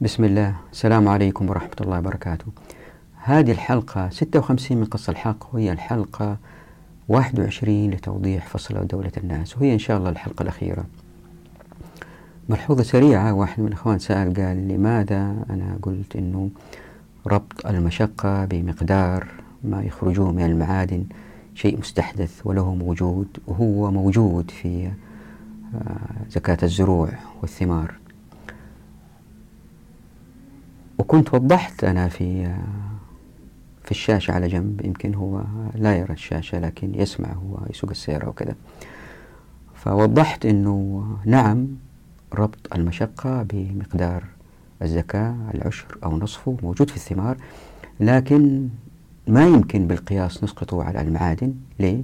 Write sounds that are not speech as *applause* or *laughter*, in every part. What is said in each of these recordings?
بسم الله. السلام عليكم ورحمة الله وبركاته. هذه الحلقة 56 من قص الحق وهي الحلقة 21 لتوضيح فصل دولة الناس وهي إن شاء الله الحلقة الأخيرة. ملحوظة سريعة واحد من الإخوان سأل قال لماذا أنا قلت أنه ربط المشقة بمقدار ما يخرجوه من المعادن شيء مستحدث وله وجود وهو موجود في آه، زكاة الزروع والثمار. وكنت وضحت أنا في في الشاشة على جنب يمكن هو لا يرى الشاشة لكن يسمع هو يسوق السيارة وكذا. فوضحت أنه نعم ربط المشقة بمقدار الزكاة العشر أو نصفه موجود في الثمار لكن ما يمكن بالقياس نسقطه على المعادن. ليه؟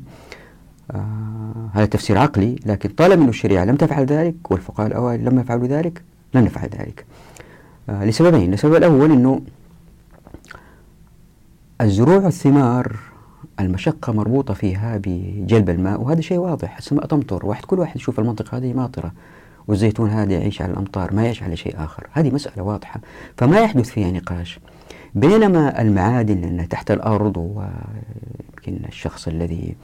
آه هذا تفسير عقلي لكن طالما أن الشريعة لم تفعل ذلك والفقهاء الأوائل لم يفعلوا ذلك لن نفعل ذلك. لسببين. السبب الأول أنه الزروع والثمار المشقة مربوطة فيها بجلب الماء وهذا شيء واضح. السماء تمطر. واحد كل واحد يشوف المنطقة هذه ماطرة والزيتون هذا يعيش على الأمطار ما يعيش على شيء آخر. هذه مسألة واضحة. فما يحدث فيها نقاش. بينما المعادن لأنها تحت الأرض ويمكن الشخص الذي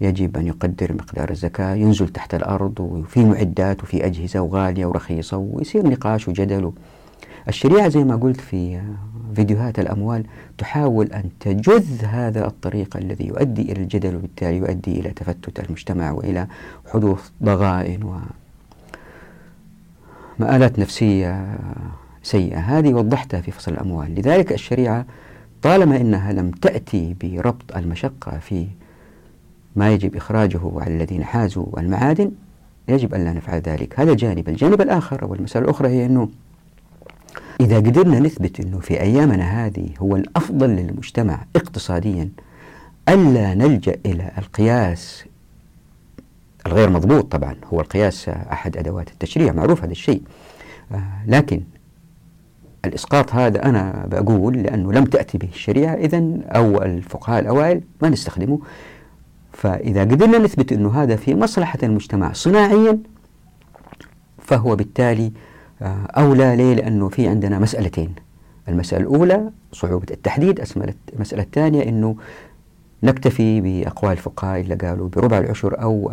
يجب أن يقدر مقدار الزكاة ينزل تحت الأرض وفي معدات وفي أجهزة وغالية ورخيصة ويصير نقاش وجدل الشريعة زي ما قلت في فيديوهات الأموال تحاول أن تجذ هذا الطريق الذي يؤدي إلى الجدل وبالتالي يؤدي إلى تفتت المجتمع وإلى حدوث ضغائن ومآلات نفسية سيئة. هذه وضحتها في فصل الأموال. لذلك الشريعة طالما أنها لم تأتي بربط المشقة في ما يجب إخراجه على الذين حازوا المعادن يجب أن لا نفعل ذلك. هذا جانب. الجانب الآخر أو المسألة الأخرى هي أنه إذا قدرنا نثبت أنه في أيامنا هذه هو الأفضل للمجتمع اقتصاديا ألا نلجأ إلى القياس الغير مضبوط طبعا هو القياس أحد أدوات التشريع معروف هذا الشيء. آه لكن الإسقاط هذا أنا بقول لأنه لم تأتي به الشريعة إذا أو الفقهاء الأوائل ما نستخدمه. فإذا قدرنا نثبت أنه هذا في مصلحة المجتمع صناعيا فهو بالتالي آه، أولى ليه؟ لأنه في عندنا مسألتين. المسألة الأولى صعوبة التحديد المسألة الثانية أنه نكتفي بأقوال الفقهاء اللي قالوا بربع العشر أو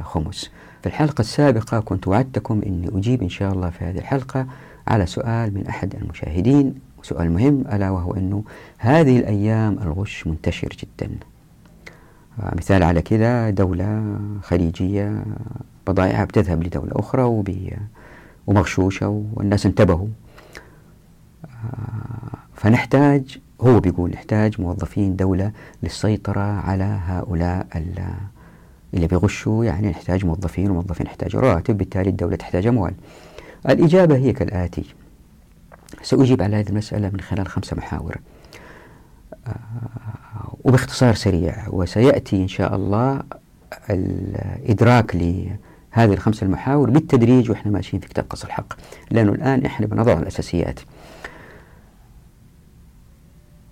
الخمس. في الحلقة السابقة كنت وعدتكم أني أجيب إن شاء الله في هذه الحلقة على سؤال من أحد المشاهدين سؤال مهم ألا وهو أنه هذه الأيام الغش منتشر جدا. آه، مثال على كذا دولة خليجية بضائعها بتذهب لدولة أخرى وبي ومغشوشة والناس انتبهوا. آه، فنحتاج هو بيقول نحتاج موظفين دولة للسيطرة على هؤلاء اللي بيغشوا يعني نحتاج موظفين وموظفين يحتاج رواتب بالتالي الدولة تحتاج أموال. الإجابة هي كالآتي. سأجيب على هذه المسألة من خلال خمسة محاور. آه، وباختصار سريع وسيأتي إن شاء الله الإدراك هذه الخمس المحاور بالتدريج وإحنا ماشيين في كتاب قص الحق. لأنه الآن إحنا بنضع الأساسيات.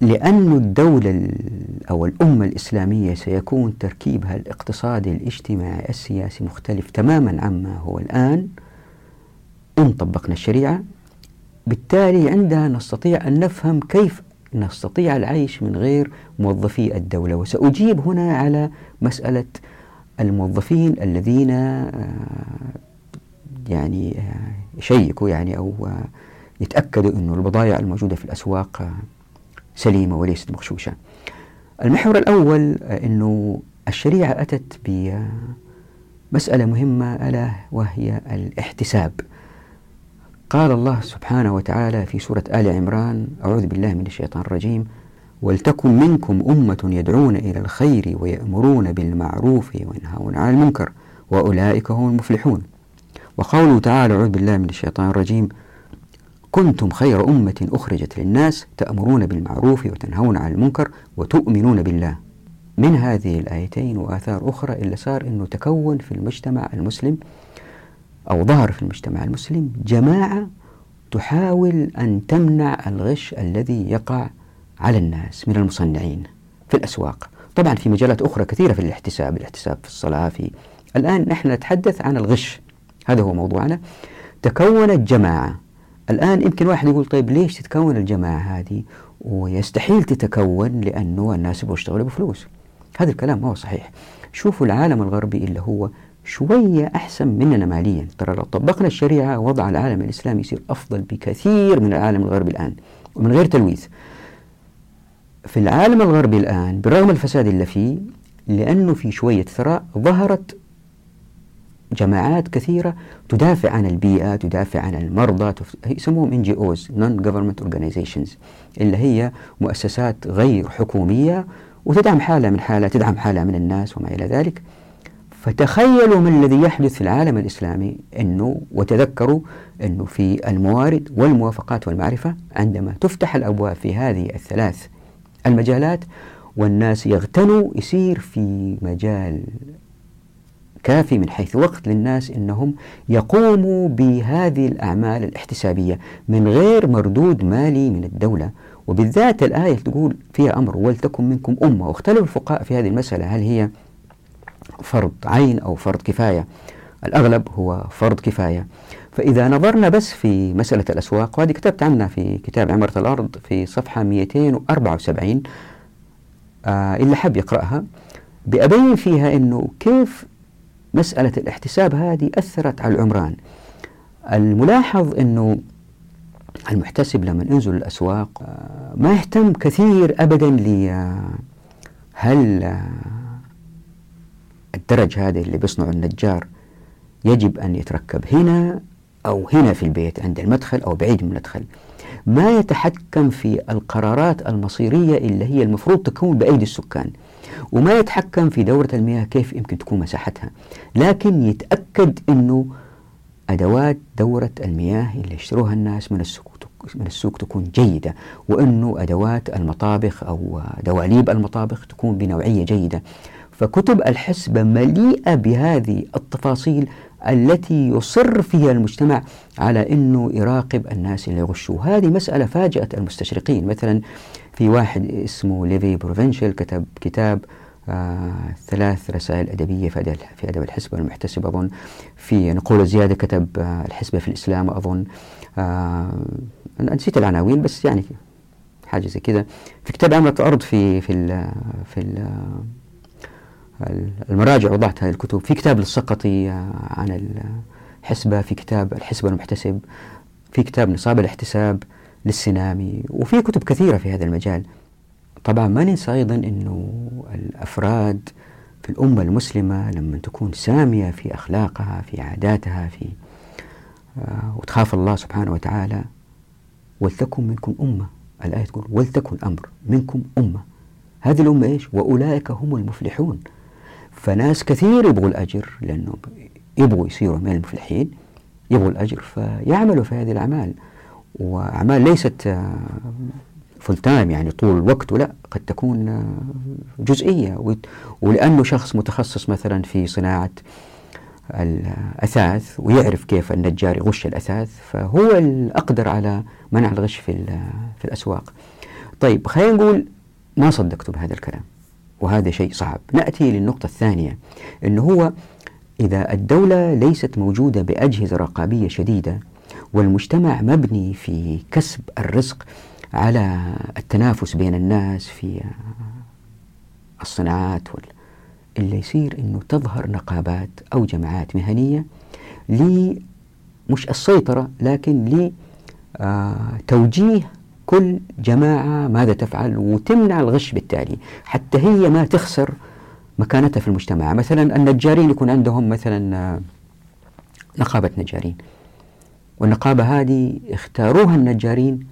لأن الدولة أو الأمة الإسلامية سيكون تركيبها الاقتصادي الاجتماعي السياسي مختلف تماما عما هو الآن. إن طبقنا الشريعة. بالتالي عندها نستطيع أن نفهم كيف نستطيع العيش من غير موظفي الدولة. وسأجيب هنا على مسألة الموظفين الذين آه، يعني آه، يشيكوا يعني أو آه، يتأكدوا أنه البضائع الموجودة في الأسواق سليمة وليست مغشوشة. المحور الأول أنه الشريعة أتت بمسألة مهمة ألا وهي الاحتساب. قال الله سبحانه وتعالى في سورة آل عمران أعوذ بالله من الشيطان الرجيم ولتكن منكم أمة يدعون إلى الخير ويأمرون بالمعروف وينهون عن المنكر وأولئك هم المفلحون. وقوله تعالى أعوذ بالله من الشيطان الرجيم كنتم خير أمة أخرجت للناس تأمرون بالمعروف وتنهون عن المنكر وتؤمنون بالله. من هذه الآيتين وآثار أخرى إلا صار أنه تكون في المجتمع المسلم أو ظهر في المجتمع المسلم جماعة تحاول أن تمنع الغش الذي يقع على الناس من المصنعين في الأسواق. طبعا في مجالات أخرى كثيرة في الاحتساب الاحتساب في الصلاة في الآن نحن نتحدث عن الغش. هذا هو موضوعنا. تكونت جماعة الآن يمكن واحد يقول طيب ليش تتكون الجماعة هذه؟ ويستحيل تتكون لأنه الناس يشتغلوا بفلوس. هذا الكلام ما هو صحيح. شوفوا العالم الغربي اللي هو شوية أحسن مننا ماليا. ترى لو طبقنا الشريعة وضع العالم الإسلامي يصير أفضل بكثير من العالم الغربي الآن ومن غير تلويث. في العالم الغربي الآن بالرغم الفساد اللي فيه لأنه في شوية ثراء ظهرت جماعات كثيرة تدافع عن البيئة تدافع عن المرضى يسموهم NGOs non-government organizations اللي هي مؤسسات غير حكومية وتدعم حالة من حالة تدعم حالة من الناس وما إلى ذلك. فتخيلوا ما الذي يحدث في العالم الإسلامي أنه وتذكروا أنه في الموارد والموافقات والمعرفة عندما تفتح الأبواب في هذه الثلاث المجالات والناس يغتنوا يصير في مجال كافي من حيث وقت للناس إنهم يقوموا بهذه الأعمال الاحتسابية من غير مردود مالي من الدولة. وبالذات الآية تقول فيها أمر ولتكن منكم أمة. واختلف الفقهاء في هذه المسألة هل هي فرض عين أو فرض كفاية؟ الأغلب هو فرض كفاية. فإذا نظرنا بس في مسألة الأسواق وهذه كتبت عنها في كتاب عمارة الأرض في صفحة 274 آه اللي حب يقرأها بأبين فيها أنه كيف مسألة الاحتساب هذه أثرت على العمران. الملاحظ أنه المحتسب لما ينزل الأسواق آه، ما يهتم كثير أبدا ل هل الدرج هذا اللي بيصنعه النجار يجب أن يتركب هنا أو هنا في البيت عند المدخل أو بعيد من المدخل. ما يتحكم في القرارات المصيرية اللي هي المفروض تكون بأيدي السكان وما يتحكم في دورة المياه كيف يمكن تكون مساحتها لكن يتأكد أنه أدوات دورة المياه اللي يشتروها الناس من السوق من السوق تكون جيدة وأنه أدوات المطابخ أو دواليب المطابخ تكون بنوعية جيدة. فكتب الحسبة مليئة بهذه التفاصيل التي يصر فيها المجتمع على أنه يراقب الناس اللي يغشوا هذه مسألة فاجأت المستشرقين. مثلا في واحد اسمه ليفي بروفنشل كتب كتاب آه ثلاث رسائل أدبية في في أدب الحسبة والمحتسب أظن. في نقول زيادة كتب آه الحسبة في الإسلام أظن. آه نسيت العناوين بس يعني حاجة زي كذا في كتاب عملة الأرض في في ال في ال المراجع وضعت هذه الكتب. في كتاب للسقطي آه، عن الحسبة في كتاب الحسبة المحتسب في كتاب نصاب الاحتساب للسنامي وفي كتب كثيرة في هذا المجال. طبعا ما ننسى أيضا أنه الأفراد في الأمة المسلمة لما تكون سامية في أخلاقها في عاداتها في آه وتخاف الله سبحانه وتعالى ولتكن منكم أمة. الآية تقول ولتكن أمر منكم أمة. هذه الأمة إيش؟ وأولئك هم المفلحون. فناس كثير يبغوا الأجر لأنه يبغوا يصيروا من المفلحين يبغوا الأجر فيعملوا في هذه الأعمال. وأعمال ليست full آه، time يعني طول الوقت لا قد تكون آه، جزئية. ولأنه شخص متخصص مثلا في صناعة الأثاث ويعرف كيف النجار يغش الأثاث فهو الأقدر على منع الغش في, في الأسواق. طيب خلينا نقول ما صدقت بهذا الكلام. وهذا شيء صعب. نأتي للنقطة الثانية أنه هو إذا الدولة ليست موجودة بأجهزة رقابية شديدة والمجتمع مبني في كسب الرزق على التنافس بين الناس في الصناعات وال... اللي يصير إنه تظهر نقابات أو جماعات مهنية ل مش السيطرة لكن لتوجيه كل جماعة ماذا تفعل وتمنع الغش بالتالي حتى هي ما تخسر مكانتها في المجتمع. مثلا النجارين يكون عندهم مثلا آه، نقابة نجارين. والنقابة هذه اختاروها النجارين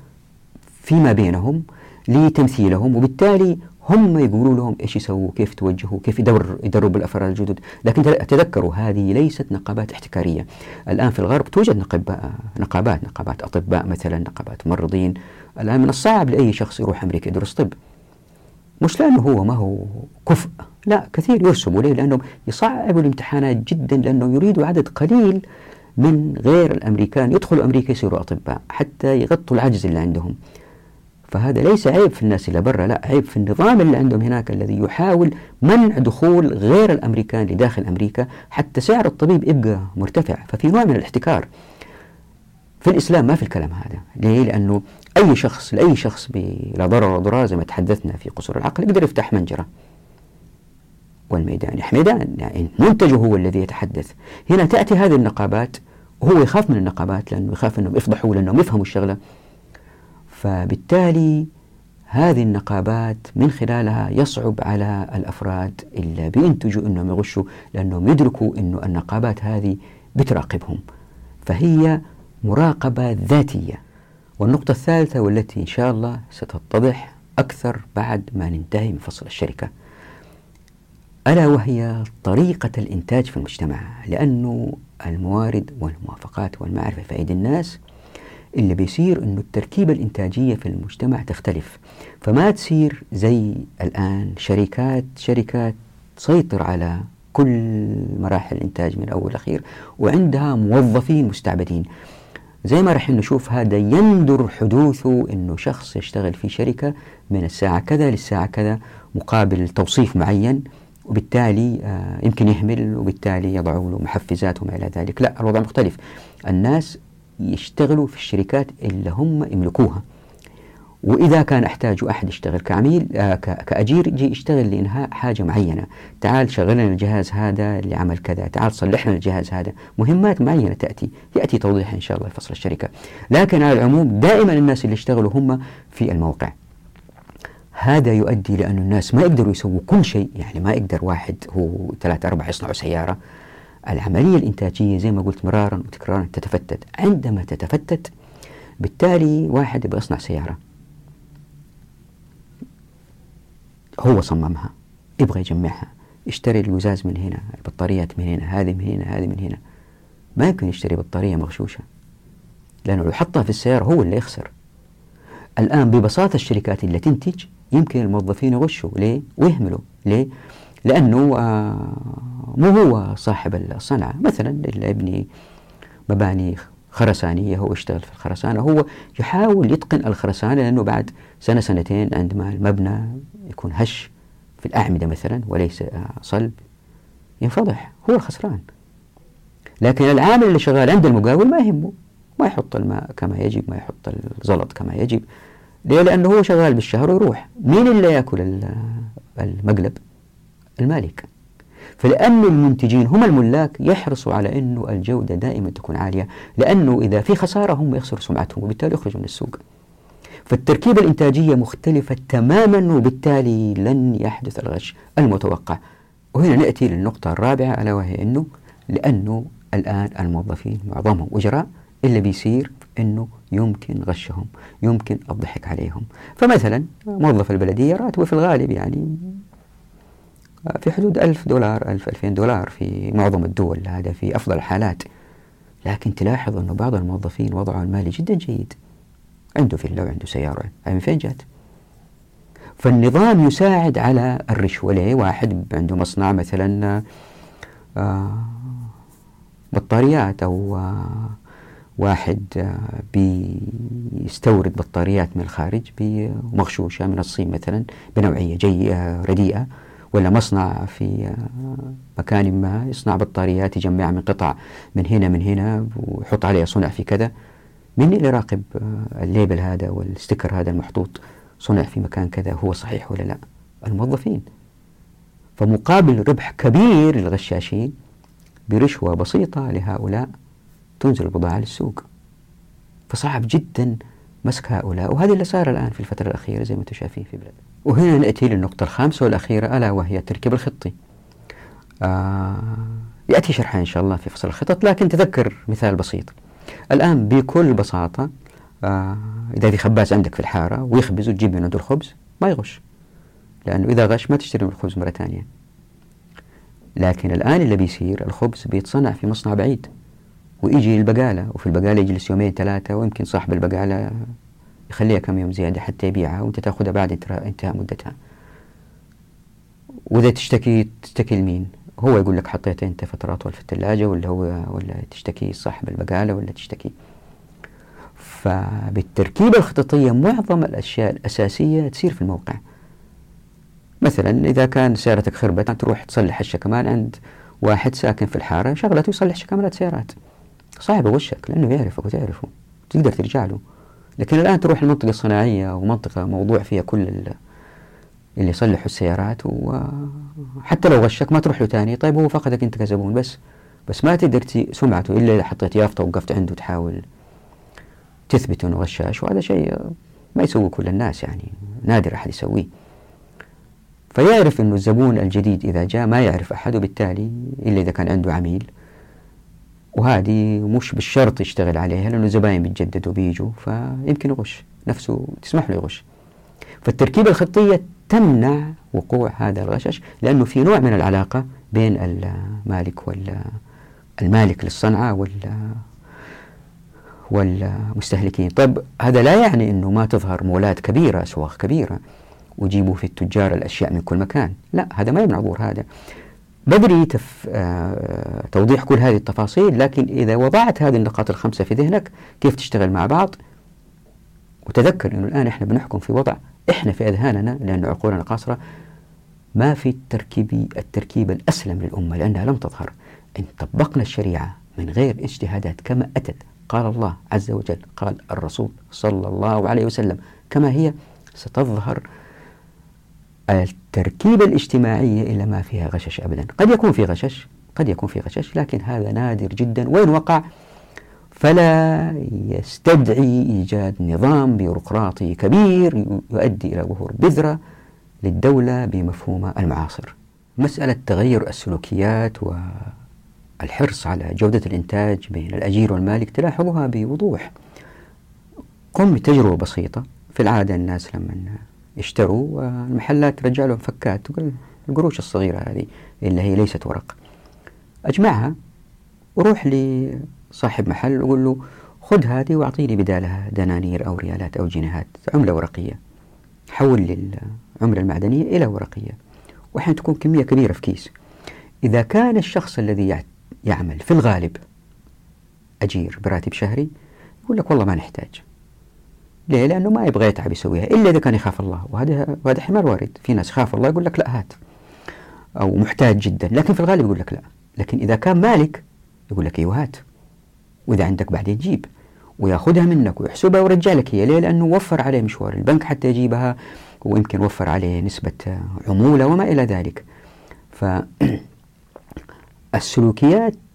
فيما بينهم لتمثيلهم وبالتالي هم يقولوا لهم إيش يسووا كيف توجهوا كيف يدور يدربوا الافراد الجدد. لكن تذكروا هذه ليست نقابات احتكارية. الآن في الغرب توجد نقابات نقابات نقابات أطباء مثلا نقابات ممرضين الآن من الصعب لأي شخص يروح أمريكا يدرس طب. مش لأنه هو ما هو كفء لا كثير يرسموا ليه لانهم يصعبوا الامتحانات جدا لأنه يريدوا عدد قليل من غير الأمريكان يدخلوا أمريكا يصيروا أطباء حتى يغطوا العجز اللي عندهم. فهذا ليس عيب في الناس اللي برا لا عيب في النظام اللي عندهم هناك الذي يحاول منع دخول غير الأمريكان لداخل أمريكا حتى سعر الطبيب يبقى مرتفع. ففي نوع من الاحتكار في الإسلام ما في الكلام هذا. ليه؟ لأنه أي شخص لأي شخص لا ضرر ولا ضرار زي ما تحدثنا في قصور العقل يقدر يفتح منجرة. والميدان حميدان يعني منتجه هو الذي يتحدث. هنا تأتي هذه النقابات وهو يخاف من النقابات لأنه يخاف أنهم يفضحوا لأنهم يفهموا الشغلة. فبالتالي هذه النقابات من خلالها يصعب على الأفراد اللي بينتجوا أنهم يغشوا لأنهم يدركوا أن النقابات هذه بتراقبهم. فهي مراقبة ذاتية. والنقطة الثالثة والتي إن شاء الله ستتضح أكثر بعد ما ننتهي من فصل الشركة ألا وهي طريقة الإنتاج في المجتمع لأنه الموارد والموافقات والمعرفة في أيدي الناس اللي بيصير أنه التركيبة الإنتاجية في المجتمع تختلف. فما تصير زي الآن شركات شركات تسيطر على كل مراحل الإنتاج من أول أخير وعندها موظفين مستعبدين. زي ما رح نشوف هذا يندر حدوثه أنه شخص يشتغل في شركة من الساعة كذا للساعة كذا مقابل توصيف معين وبالتالي آه، يمكن يهمل وبالتالي يضعوا له محفزات وما إلى ذلك. لا الوضع مختلف. الناس يشتغلوا في الشركات اللي هم يملكوها. وإذا كان أحتاج أحد يشتغل كعميل آه كأجير يجي يشتغل لإنهاء حاجة معينة. تعال شغل لنا الجهاز هذا اللي عمل كذا تعال صلح لنا الجهاز هذا. مهمات معينة تأتي يأتي توضيح إن شاء الله في فصل الشركة. لكن على العموم دائما الناس اللي اشتغلوا هم في الموقع. هذا يؤدي لأن الناس ما يقدروا يسووا كل شيء يعني ما يقدر واحد هو ثلاثة أربعة يصنعوا سيارة. العملية الإنتاجية زي ما قلت مرارا وتكرارا تتفتت. عندما تتفتت بالتالي واحد يبغى يصنع سيارة. هو صممها يبغى يجمعها يشتري الوزاز من هنا البطاريات من هنا هذه من هنا هذه من هنا. ما يمكن يشتري بطارية مغشوشة لأنه لو حطها في السيارة هو اللي يخسر. الآن ببساطة الشركات اللي تنتج يمكن الموظفين يغشوا. ليه؟ ويهملوا. ليه؟ لأنه آه مو هو صاحب الصنعة. مثلا اللي يبني مباني خرسانية هو يشتغل في الخرسانة. هو يحاول يتقن الخرسانة لأنه بعد سنة سنتين عندما المبنى يكون هش في الأعمدة مثلا وليس صلب. ينفضح هو الخسران لكن العامل اللي شغال عند المقاول ما يهمه ما يحط الماء كما يجب ما يحط الزلط كما يجب. ليه؟ لأنه هو شغال بالشهر ويروح. مين اللي يأكل المقلب؟ المالك. فلأن المنتجين هم الملاك يحرصوا على أنه الجودة دائما تكون عالية لأنه إذا في خسارة هم يخسروا سمعتهم وبالتالي يخرجوا من السوق. فالتركيبة الإنتاجية مختلفة تماما وبالتالي لن يحدث الغش المتوقع. وهنا نأتي للنقطة الرابعة ألا وهي أنه لأنه الآن الموظفين معظمهم أجراء اللي بيصير أنه يمكن غشهم يمكن الضحك عليهم. فمثلا موظف البلدية راتبه في الغالب يعني في حدود ألف دولار ألف ألفين دولار في معظم الدول. هذا في أفضل الحالات. لكن تلاحظ أنه بعض الموظفين وضعه المالي جدا جيد. عنده فيلا وعنده سيارة. هاي من فين جات؟ فالنظام يساعد على الرشوة. ليه؟ واحد عنده مصنع مثلا آه، بطاريات أو آه، واحد آه، بيستورد بطاريات من الخارج مغشوشة من الصين مثلا بنوعية جيدة رديئة. ولا مصنع في مكان ما يصنع بطاريات يجمعها من قطع من هنا من هنا ويحط عليها صنع في كذا. من اللي يراقب ال label هذا وال sticker هذا المحطوط صنع في مكان كذا هو صحيح ولا لا؟ الموظفين. فمقابل ربح كبير للغشاشين برشوة بسيطة لهؤلاء تنزل البضاعة للسوق. فصعب جدا مسك هؤلاء وهذا اللي صار الآن في الفترة الأخيرة زي ما أنتم شايفين في بلاد وهنا نأتي للنقطة الخامسة والأخيرة ألا وهي التركيب الخطي. آه يأتي شرحها إن شاء الله في فصل الخطط لكن تذكر مثال بسيط. الآن بكل بساطة آه إذا في خباز عندك في الحارة ويخبز وتجيب من عنده الخبز ما يغش. لأنه إذا غش ما تشتري من الخبز مرة ثانية. لكن الآن اللي بيصير الخبز بيتصنع في مصنع بعيد ويجي البقالة وفي البقالة يجلس يومين ثلاثة ويمكن صاحب البقالة يخليها كم يوم زيادة حتى يبيعها وأنت تأخذها بعد انتهاء مدتها. وإذا تشتكي تشتكي لمين؟ هو يقول لك حطيت أنت فترة أطول في الثلاجة ولا هو ولا تشتكي صاحب البقالة ولا تشتكي. فبالتركيبة الخططية معظم الأشياء الأساسية تصير في الموقع. مثلا إذا كان سيارتك خربت تروح تصلح الشكمان عند واحد ساكن في الحارة شغلته يصلح شكمانات سيارات. صعب يغشك لأنه يعرفك وتعرفه تقدر ترجع له. لكن الآن تروح المنطقة الصناعية ومنطقة موضوع فيها كل اللي يصلحوا السيارات وحتى لو غشك ما تروح له تاني. طيب هو فقدك أنت كزبون. بس بس ما تقدر سمعته إلا إذا حطيت يافطة وقفت عنده تحاول تثبت أنه غشاش. وهذا شيء ما يسوي كل الناس يعني. نادر أحد يسويه. فيعرف أنه الزبون الجديد إذا جاء ما يعرف أحد وبالتالي إلا إذا كان عنده عميل وهذه مش بالشرط يشتغل عليها لأنه الزباين بيتجددوا بيجوا فيمكن يغش. نفسه تسمح له يغش. فالتركيبة الخطية تمنع وقوع هذا الغشش لأنه في نوع من العلاقة بين المالك والمالك للصنعة وال والمستهلكين. طيب هذا لا يعني أنه ما تظهر مولات كبيرة أسواق كبيرة ويجيبوا في التجار الأشياء من كل مكان. لا هذا ما يمنع ظهور هذا. بدري تف... آه... توضيح كل هذه التفاصيل لكن إذا وضعت هذه النقاط الخمسة في ذهنك كيف تشتغل مع بعض؟ وتذكر أنه الآن إحنا بنحكم في وضع إحنا في أذهاننا لأن عقولنا قاصرة ما في التركيب التركيب الأسلم للأمة لأنها لم تظهر. إن طبقنا الشريعة من غير اجتهادات كما أتت قال الله عز وجل قال الرسول صلى الله عليه وسلم كما هي ستظهر التركيبة الاجتماعية إلا ما فيها غشش أبدا. قد يكون في غشش قد يكون في غشش لكن هذا نادر جدا. وإن وقع فلا يستدعي إيجاد نظام بيروقراطي كبير يؤدي إلى ظهور بذرة للدولة بمفهومها المعاصر. مسألة تغير السلوكيات والحرص على جودة الإنتاج بين الأجير والمالك تلاحظها بوضوح. قم بتجربة بسيطة في العادة الناس لما يشتروا والمحلات ترجع لهم فكات. تقول القروش الصغيرة هذه اللي هي ليست ورق. أجمعها وروح لصاحب محل وقول له خذ هذه وأعطيني بدالها دنانير أو ريالات أو جنيهات عملة ورقية. حول للعملة المعدنية إلى ورقية. وأحيانا تكون كمية كبيرة في كيس. إذا كان الشخص الذي يعمل في الغالب أجير براتب شهري يقول لك والله ما نحتاج. ليه؟ لأنه ما يبغى يتعب يسويها إلا إذا كان يخاف الله. وهذا وهذا احتمال وارد. في ناس خاف الله يقول لك لا هات. أو محتاج جدا. لكن في الغالب يقول لك لا. لكن إذا كان مالك يقول لك أيوه هات. وإذا عندك بعدين جيب. ويأخذها منك ويحسبها ويرجع لك هي. ليه؟ لأنه وفر عليه مشوار. البنك حتى يجيبها ويمكن وفر عليه نسبة عمولة وما إلى ذلك. فالسلوكيات *clears throat*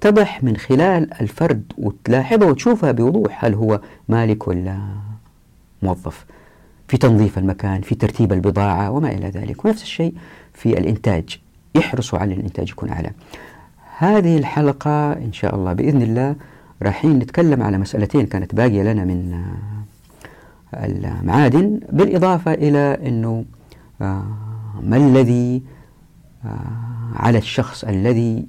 تتضح من خلال الفرد وتلاحظها وتشوفها بوضوح. هل هو مالك ولا موظف؟ في تنظيف المكان في ترتيب البضاعة وما إلى ذلك. ونفس الشيء في الإنتاج. يحرصوا على الإنتاج يكون أعلى. هذه الحلقة إن شاء الله بإذن الله رايحين نتكلم على مسألتين كانت باقية لنا من المعادن بالإضافة إلى أنه آه، ما الذي آه، على الشخص الذي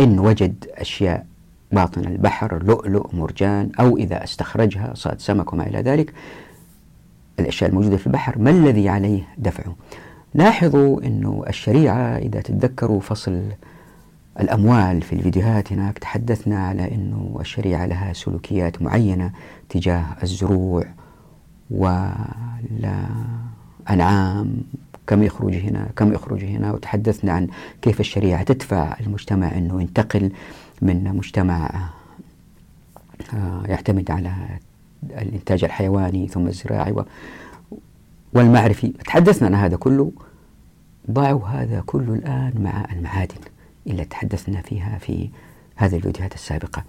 إن وجد أشياء باطن البحر لؤلؤ مرجان أو إذا استخرجها صاد سمك وما إلى ذلك الأشياء الموجودة في البحر ما الذي عليه دفعه؟ لاحظوا أنه الشريعة إذا تتذكروا فصل الأموال في الفيديوهات هناك تحدثنا على أنه الشريعة لها سلوكيات معينة تجاه الزروع والأنعام كم يخرج هنا كم يخرج هنا وتحدثنا عن كيف الشريعة تدفع المجتمع أنه ينتقل من مجتمع آه، يعتمد على الإنتاج الحيواني ثم الزراعي والمعرفي. تحدثنا عن هذا كله. ضعوا هذا كله الآن مع المعادن اللي تحدثنا فيها في هذه الفيديوهات السابقة.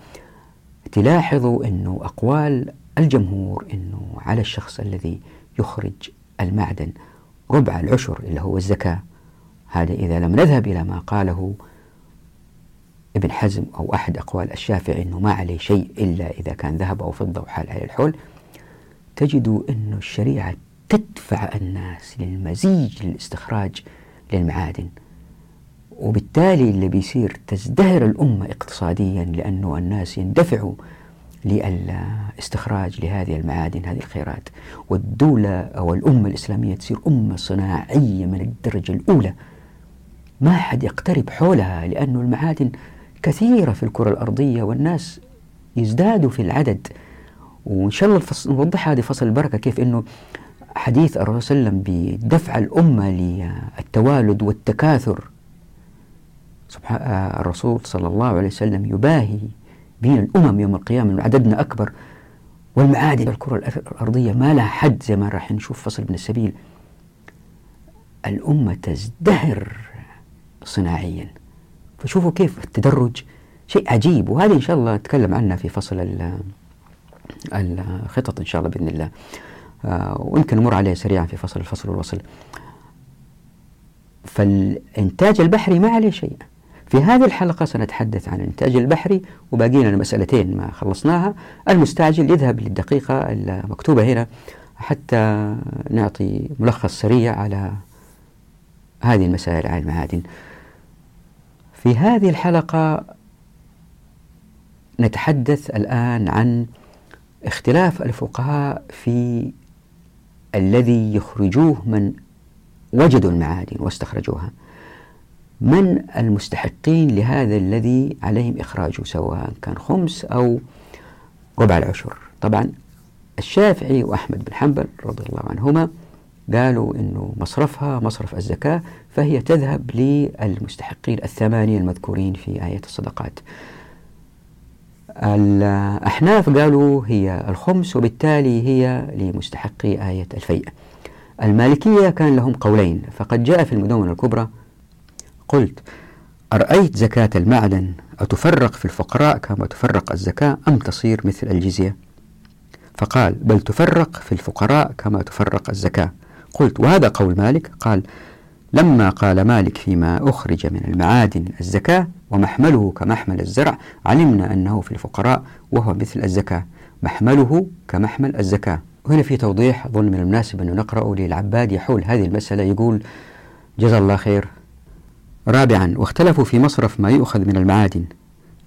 تلاحظوا أنه أقوال الجمهور أنه على الشخص الذي يخرج المعدن ربع العشر اللي هو الزكاة. هذا إذا لم نذهب إلى ما قاله ابن حزم أو أحد أقوال الشافعي أنه ما عليه شيء إلا إذا كان ذهب أو فضة وحال عليه الحول تجدوا أن الشريعة تدفع الناس للمزيج للاستخراج للمعادن. وبالتالي اللي بيصير تزدهر الأمة اقتصاديا لأنه الناس يندفعوا للاستخراج لهذه المعادن هذه الخيرات. والدولة أو الأمة الإسلامية تصير أمة صناعية من الدرجة الأولى. ما حد يقترب حولها لأنه المعادن كثيرة في الكرة الأرضية والناس يزدادوا في العدد. وإن شاء الله نوضح هذه فصل البركة كيف أنه حديث الرسول صلى الله عليه وسلم بدفع الأمة للتوالد والتكاثر. سبحان الرسول صلى الله عليه وسلم يباهي بين الأمم يوم القيامة عددنا أكبر. والمعادن الكرة الأرضية ما لها حد زي ما راح نشوف فصل ابن السبيل. الأمة تزدهر صناعيا. فشوفوا كيف التدرج. شيء عجيب. وهذه إن شاء الله نتكلم عنها في فصل الخطط إن شاء الله بإذن الله. آه ويمكن نمر عليها سريعا في فصل الفصل والوصل. فالإنتاج البحري ما عليه شيء. في هذه الحلقة سنتحدث عن الإنتاج البحري وباقي لنا مسألتين ما خلصناها. المستعجل يذهب للدقيقة المكتوبة هنا حتى نعطي ملخص سريع على هذه المسائل على المعادن. في هذه الحلقة نتحدث الآن عن اختلاف الفقهاء في الذي يخرجوه من وجدوا المعادن واستخرجوها. من المستحقين لهذا الذي عليهم إخراجه سواء كان خمس أو ربع العشر. طبعا الشافعي وأحمد بن حنبل رضي الله عنهما قالوا أنه مصرفها مصرف الزكاة فهي تذهب للمستحقين الثمانية المذكورين في آية الصدقات. الأحناف قالوا هي الخمس وبالتالي هي لمستحقي آية الفيء. المالكية كان لهم قولين فقد جاء في المدونة الكبرى قلت أرأيت زكاة المعدن؟ أتفرق في الفقراء كما تفرق الزكاة؟ أم تصير مثل الجزية؟ فقال بل تفرق في الفقراء كما تفرق الزكاة. قلت وهذا قول مالك؟ قال لما قال مالك فيما أخرج من المعادن الزكاة ومحمله كمحمل الزرع علمنا أنه في الفقراء وهو مثل الزكاة محمله كمحمل الزكاة. وهنا في توضيح أظن من المناسب أنه نقرأ للعباد يحول هذه المسألة يقول جزا الله خير. رابعا واختلفوا في مصرف ما يؤخذ من المعادن.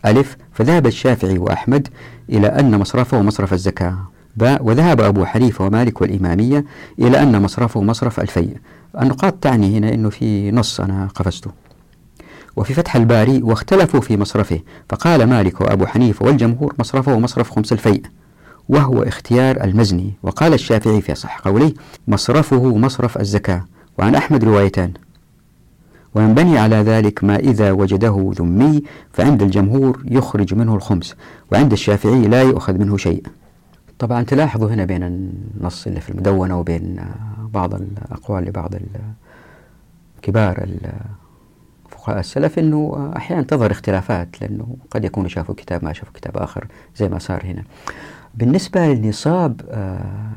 ألف فذهب الشافعي وأحمد إلى أن مصرفه مصرف الزكاة. باء وذهب أبو حنيفة ومالك والإمامية إلى أن مصرفه مصرف الفيء. النقاط تعني هنا أنه في نص أنا قفزته. وفي فتح الباري واختلفوا في مصرفه فقال مالك وأبو حنيفة والجمهور مصرفه مصرف خمس الفيء وهو اختيار المزني. وقال الشافعي في صح قوله مصرفه مصرف الزكاة. وعن أحمد روايتان وينبني على ذلك ما إذا وجده ذمي فعند الجمهور يخرج منه الخمس وعند الشافعي لا يؤخذ منه شيء. طبعا تلاحظوا هنا بين النص اللي في المدونة وبين بعض الأقوال لبعض كبار فقهاء السلف أنه أحيانا تظهر اختلافات لأنه قد يكونوا شافوا كتاب ما شافوا كتاب آخر زي ما صار هنا. بالنسبة للنصاب آه،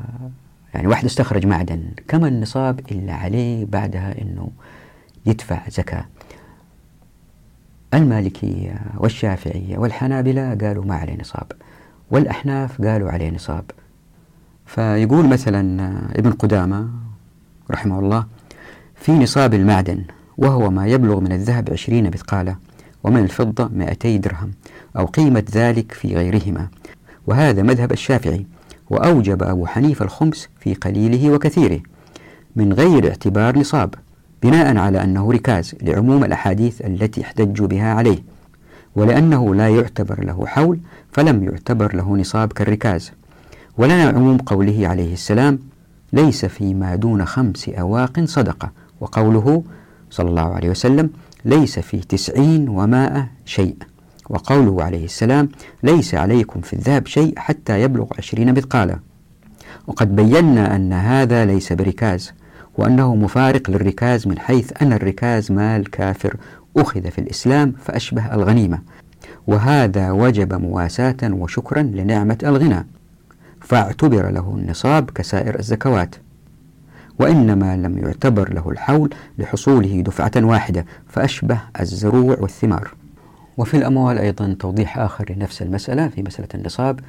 يعني واحد استخرج معدن كم النصاب اللي عليه بعدها أنه يدفع زكاة. المالكية والشافعية والحنابلة قالوا ما عليه نصاب. والأحناف قالوا عليه نصاب. فيقول مثلا ابن قدامة رحمه الله في نصاب المعدن وهو ما يبلغ من الذهب عشرين مثقالة ومن الفضة مائتي درهم أو قيمة ذلك في غيرهما. وهذا مذهب الشافعي وأوجب أبو حنيفة الخمس في قليله وكثيره من غير اعتبار نصاب. بناء على أنه ركاز لعموم الأحاديث التي احتجوا بها عليه ولأنه لا يعتبر له حول فلم يعتبر له نصاب كالركاز. ولنا عموم قوله عليه السلام ليس فيما دون خمس أواق صدقة. وقوله صلى الله عليه وسلم ليس في تسعين ومائة شيء. وقوله عليه السلام ليس عليكم في الذهب شيء حتى يبلغ عشرين مثقالا. وقد بينا أن هذا ليس بركاز وأنه مفارق للركاز من حيث أن الركاز مال كافر أخذ في الإسلام فأشبه الغنيمة وهذا وجب مواساة وشكرا لنعمة الغنى فاعتبر له النصاب كسائر الزكوات وإنما لم يعتبر له الحول لحصوله دفعة واحدة فأشبه الزروع والثمار. وفي الأموال أيضا توضيح آخر لنفس المسألة في مسألة النصاب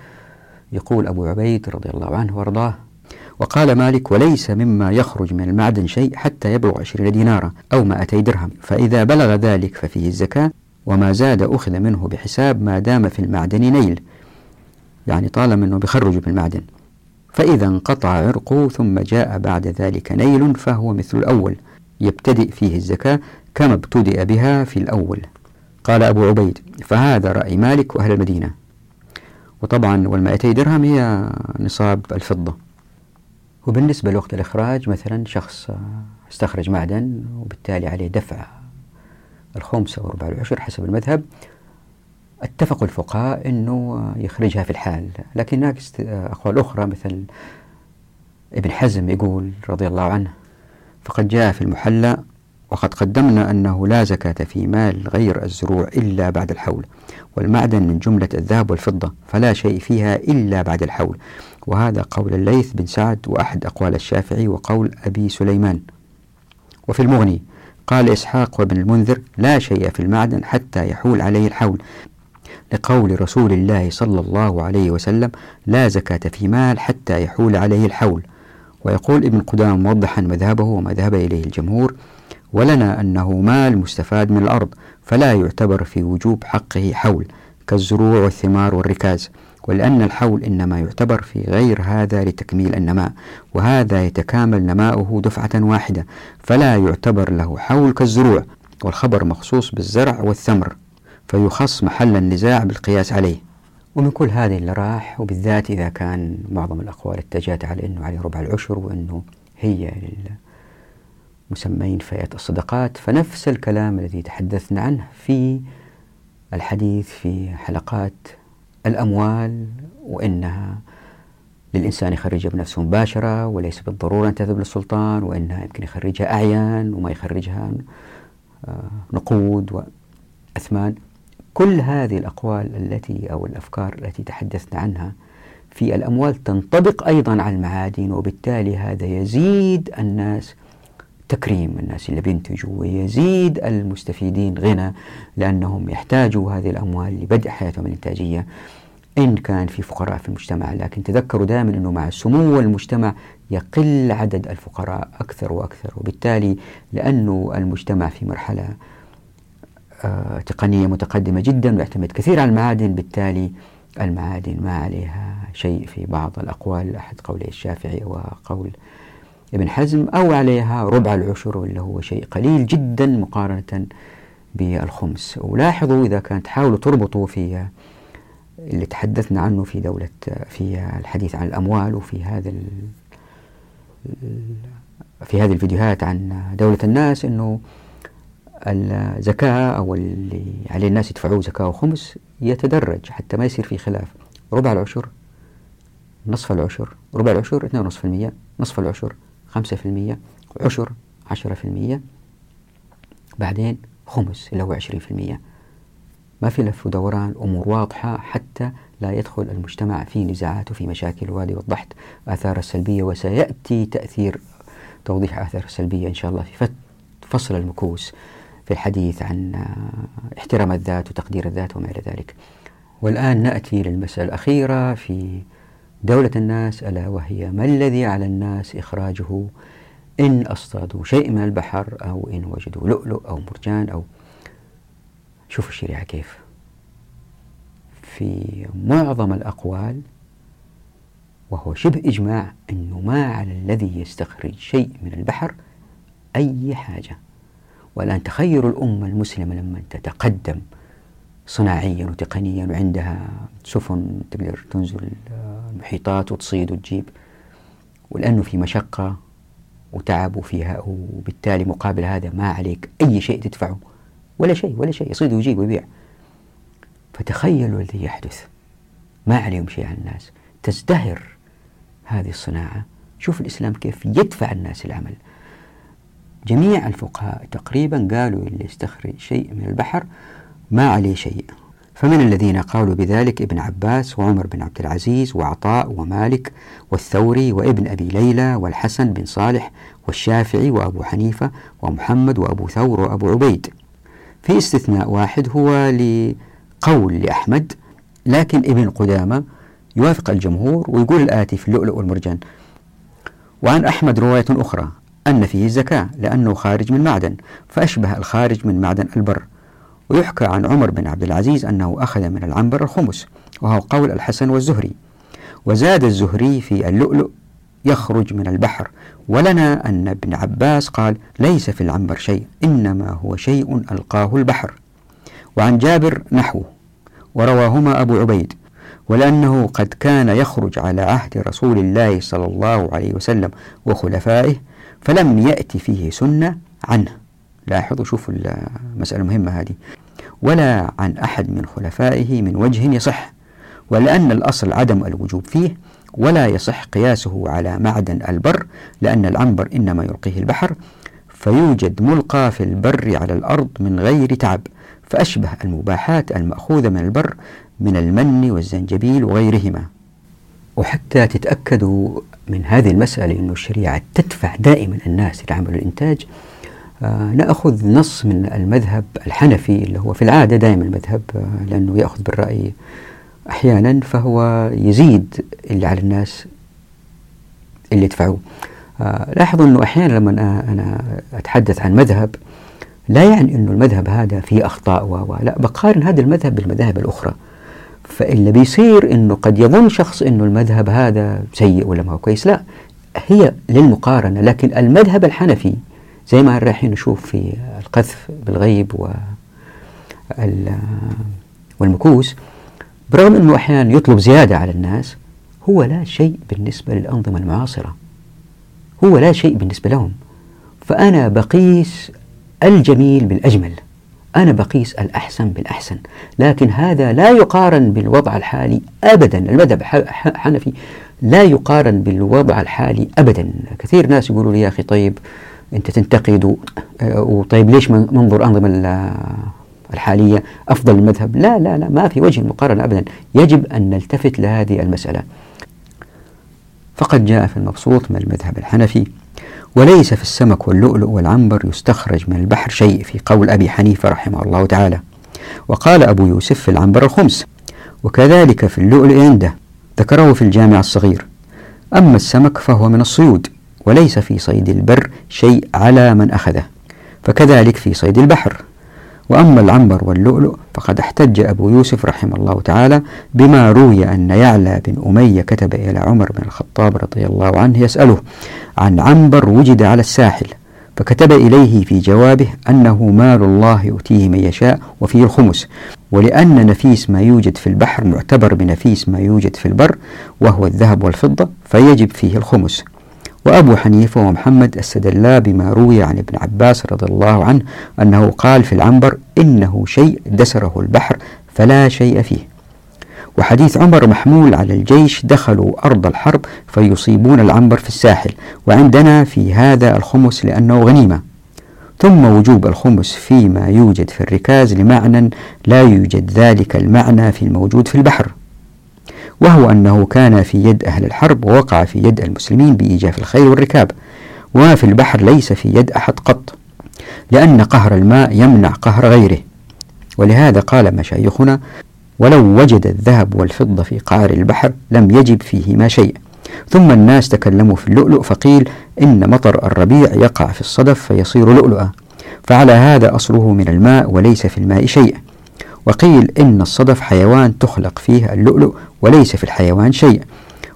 يقول أبو عبيد رضي الله عنه وأرضاه وقال مالك وليس مما يخرج من المعدن شيء حتى يبلغ عشرين دينارا أو مائتي درهم. فإذا بلغ ذلك ففيه الزكاة وما زاد أخذ منه بحساب ما دام في المعدن نيل. يعني طالما أنه بخرج بالمعدن فإذا انقطع عرقه ثم جاء بعد ذلك نيل فهو مثل الأول. يبتدئ فيه الزكاة كما ابتدأ بها في الأول. قال أبو عبيد فهذا رأي مالك وأهل المدينة. وطبعا والمائتي درهم هي نصاب الفضة. وبالنسبة لوقت الإخراج مثلا شخص استخرج معدن وبالتالي عليه دفع الخمس أو ربع العشر حسب المذهب اتفقوا الفقهاء أنه يخرجها في الحال. لكن هناك أقوال أخرى مثل ابن حزم يقول رضي الله عنه فقد جاء في المحلى وقد قدمنا أنه لا زكاة في مال غير الزروع إلا بعد الحول والمعدن من جملة الذهب والفضة فلا شيء فيها إلا بعد الحول. وهذا قول الليث بن سعد وأحد أقوال الشافعي وقول أبي سليمان. وفي المغني قال إسحاق وابن المنذر لا شيء في المعدن حتى يحول عليه الحول لقول رسول الله صلى الله عليه وسلم لا زكاة في مال حتى يحول عليه الحول. ويقول ابن قدام موضحا مذهبه وما ذهب إليه الجمهور ولنا أنه مال مستفاد من الأرض فلا يعتبر في وجوب حقه حول كالزروع والثمار والركاز ولأن الحول إنما يعتبر في غير هذا لتكميل النماء وهذا يتكامل نماؤه دفعة واحدة فلا يعتبر له حول كالزروع والخبر مخصوص بالزرع والثمر فيخص محل النزاع بالقياس عليه. ومن كل هذه اللي راح وبالذات إذا كان معظم الأقوال اتجهت على أنه عليه ربع العشر وأنه هي للمسمين فئة الصدقات فنفس الكلام الذي تحدثنا عنه في الحديث في حلقات الأموال وإنها للإنسان يخرجها بنفسه مباشرة وليس بالضرورة أن تذهب للسلطان وإنها يمكن يخرجها أعيان وما يخرجها آه، نقود وأثمان. كل هذه الأقوال التي أو الأفكار التي تحدثنا عنها في الأموال تنطبق أيضا على المعادن وبالتالي هذا يزيد الناس تكريم الناس اللي بينتجوا ويزيد المستفيدين غنى لأنهم يحتاجوا هذه الأموال لبدء حياتهم الإنتاجية إن كان في فقراء في المجتمع. لكن تذكروا دائما أنه مع سمو المجتمع يقل عدد الفقراء أكثر وأكثر وبالتالي لأنه المجتمع في مرحلة آه تقنية متقدمة جدا ويعتمد كثير على المعادن. بالتالي المعادن ما عليها شيء في بعض الأقوال أحد قولي الشافعي وقول ابن حزم أو عليها ربع العشر اللي هو شيء قليل جدا مقارنة بالخمس. ولاحظوا إذا كانت تحاولوا تربطوا في اللي تحدثنا عنه في دولة في الحديث عن الأموال وفي هذا في هذه الفيديوهات عن دولة الناس أنه الزكاة أو اللي عليه الناس يدفعوه زكاة وخمس يتدرج حتى ما يصير في خلاف. ربع العشر نصف العشر ربع العشر 2.5% نصف العشر. خمسة في المية عشر عشرة في المية بعدين خمس اللي هو عشرين في المية. ما في لف ودوران أمور واضحة حتى لا يدخل المجتمع في نزاعات وفي مشاكل وهذه وضحت آثار السلبية وسيأتي تأثير توضيح آثار السلبية إن شاء الله في فصل المكوس في الحديث عن احترام الذات وتقدير الذات وما إلى ذلك. والآن نأتي للمسألة الأخيرة في دولة الناس ألا وهي ما الذي على الناس إخراجه؟ إن أصطادوا شيء من البحر أو إن وجدوا لؤلؤ أو مرجان أو شوفوا الشريعة كيف. في معظم الأقوال وهو شبه إجماع أنه ما على الذي يستخرج شيء من البحر أي حاجة. والآن تخيلوا الأمة المسلمة لما تتقدم صناعيا وتقنيا وعندها سفن تقدر تنزل المحيطات وتصيد وتجيب. ولأنه في مشقة وتعب وفيها وبالتالي مقابل هذا ما عليك أي شيء تدفعه. ولا شيء ولا شيء يصيد ويجيب ويبيع. فتخيلوا الذي يحدث. ما عليهم شيء عن الناس. تزدهر هذه الصناعة. شوف الإسلام كيف يدفع الناس العمل. جميع الفقهاء تقريبا قالوا اللي يستخرج شيء من البحر ما عليه شيء. فمن الذين قالوا بذلك ابن عباس وعمر بن عبد العزيز وعطاء ومالك والثوري وابن أبي ليلى والحسن بن صالح والشافعي وأبو حنيفة ومحمد وأبو ثور وأبو عبيد. في استثناء واحد هو لقول لأحمد لكن ابن قدامة يوافق الجمهور ويقول الآتي في اللؤلؤ والمرجان وعن أحمد رواية أخرى أن فيه الزكاة لأنه خارج من معدن فأشبه الخارج من معدن البر ويحكى عن عمر بن عبد العزيز أنه أخذ من العنبر الخمس وهو قول الحسن والزهري. وزاد الزهري في اللؤلؤ يخرج من البحر. ولنا أن ابن عباس قال ليس في العنبر شيء إنما هو شيء ألقاه البحر. وعن جابر نحوه ورواهما أبو عبيد ولأنه قد كان يخرج على عهد رسول الله صلى الله عليه وسلم وخلفائه فلم يأتي فيه سنة عنه. لاحظوا شوفوا المسألة المهمة هذه. ولا عن أحد من خلفائه من وجه يصح ولأن الأصل عدم الوجوب فيه ولا يصح قياسه على معدن البر لأن العنبر إنما يلقيه البحر فيوجد ملقى في البر على الأرض من غير تعب فأشبه المباحات المأخوذة من البر من المن والزنجبيل وغيرهما. وحتى تتأكدوا من هذه المسألة أن الشريعة تدفع دائما الناس إلى عمل الإنتاج نأخذ نص من المذهب الحنفي اللي هو في العادة دائما المذهب آه لأنه يأخذ بالرأي أحيانا فهو يزيد اللي على الناس اللي يدفعوه. آه لاحظوا أنه أحيانا لما أنا أتحدث عن مذهب لا يعني أنه المذهب هذا فيه أخطاء و لا بقارن هذا المذهب بالمذاهب الأخرى. فاللي بيصير أنه قد يظن شخص أنه المذهب هذا سيء ولا ما هو كويس لا هي للمقارنة لكن المذهب الحنفي زي ما رايحين نشوف في القذف بالغيب و والمكوس برغم أنه أحيانا يطلب زيادة على الناس هو لا شيء بالنسبة للأنظمة المعاصرة. هو لا شيء بالنسبة لهم. فأنا بقيس الجميل بالأجمل. أنا بقيس الأحسن بالأحسن. لكن هذا لا يقارن بالوضع الحالي أبدا. المذهب حنفي لا يقارن بالوضع الحالي أبدا. كثير ناس يقولوا لي يا أخي طيب أنت تنتقد وطيب ليش منظر الأنظمة الحالية أفضل المذهب لا لا لا ما في وجه المقارنة أبدا. يجب أن نلتفت لهذه المسألة. فقد جاء في المبسوط من المذهب الحنفي وليس في السمك واللؤلؤ والعنبر يستخرج من البحر شيء في قول أبي حنيفة رحمه الله تعالى. وقال أبو يوسف في العنبر الخمس وكذلك في اللؤلؤ عنده ذكره في الجامع الصغير. أما السمك فهو من الصيود. وليس في صيد البر شيء على من أخذه فكذلك في صيد البحر. وأما العنبر واللؤلؤ فقد احتج أبو يوسف رحمه الله تعالى بما روي أن يعلى بن أمية كتب إلى عمر بن الخطاب رضي الله عنه يسأله عن عنبر وجد على الساحل فكتب إليه في جوابه أنه مال الله يؤتيه من يشاء وفيه الخمس ولأن نفيس ما يوجد في البحر معتبر بنفيس ما يوجد في البر وهو الذهب والفضة فيجب فيه الخمس. وأبو حنيفة ومحمد استدلا بما روي عن ابن عباس رضي الله عنه أنه قال في العنبر إنه شيء دسره البحر فلا شيء فيه. وحديث عمر محمول على الجيش دخلوا أرض الحرب فيصيبون العنبر في الساحل وعندنا في هذا الخمس لأنه غنيمة. ثم وجوب الخمس فيما يوجد في الركاز لمعنى لا يوجد ذلك المعنى في الموجود في البحر. وهو أنه كان في يد أهل الحرب ووقع في يد المسلمين بإيجاف الخيل والركاب وما في البحر ليس في يد أحد قط لأن قهر الماء يمنع قهر غيره. ولهذا قال مشايخنا ولو وجد الذهب والفضة في قعر البحر لم يجب فيهما شيء ثم الناس تكلموا في اللؤلؤ فقيل إن مطر الربيع يقع في الصدف فيصير لؤلؤا فعلى هذا أصله من الماء وليس في الماء شيء. وقيل إن الصدف حيوان تخلق فيه اللؤلؤ وليس في الحيوان شيء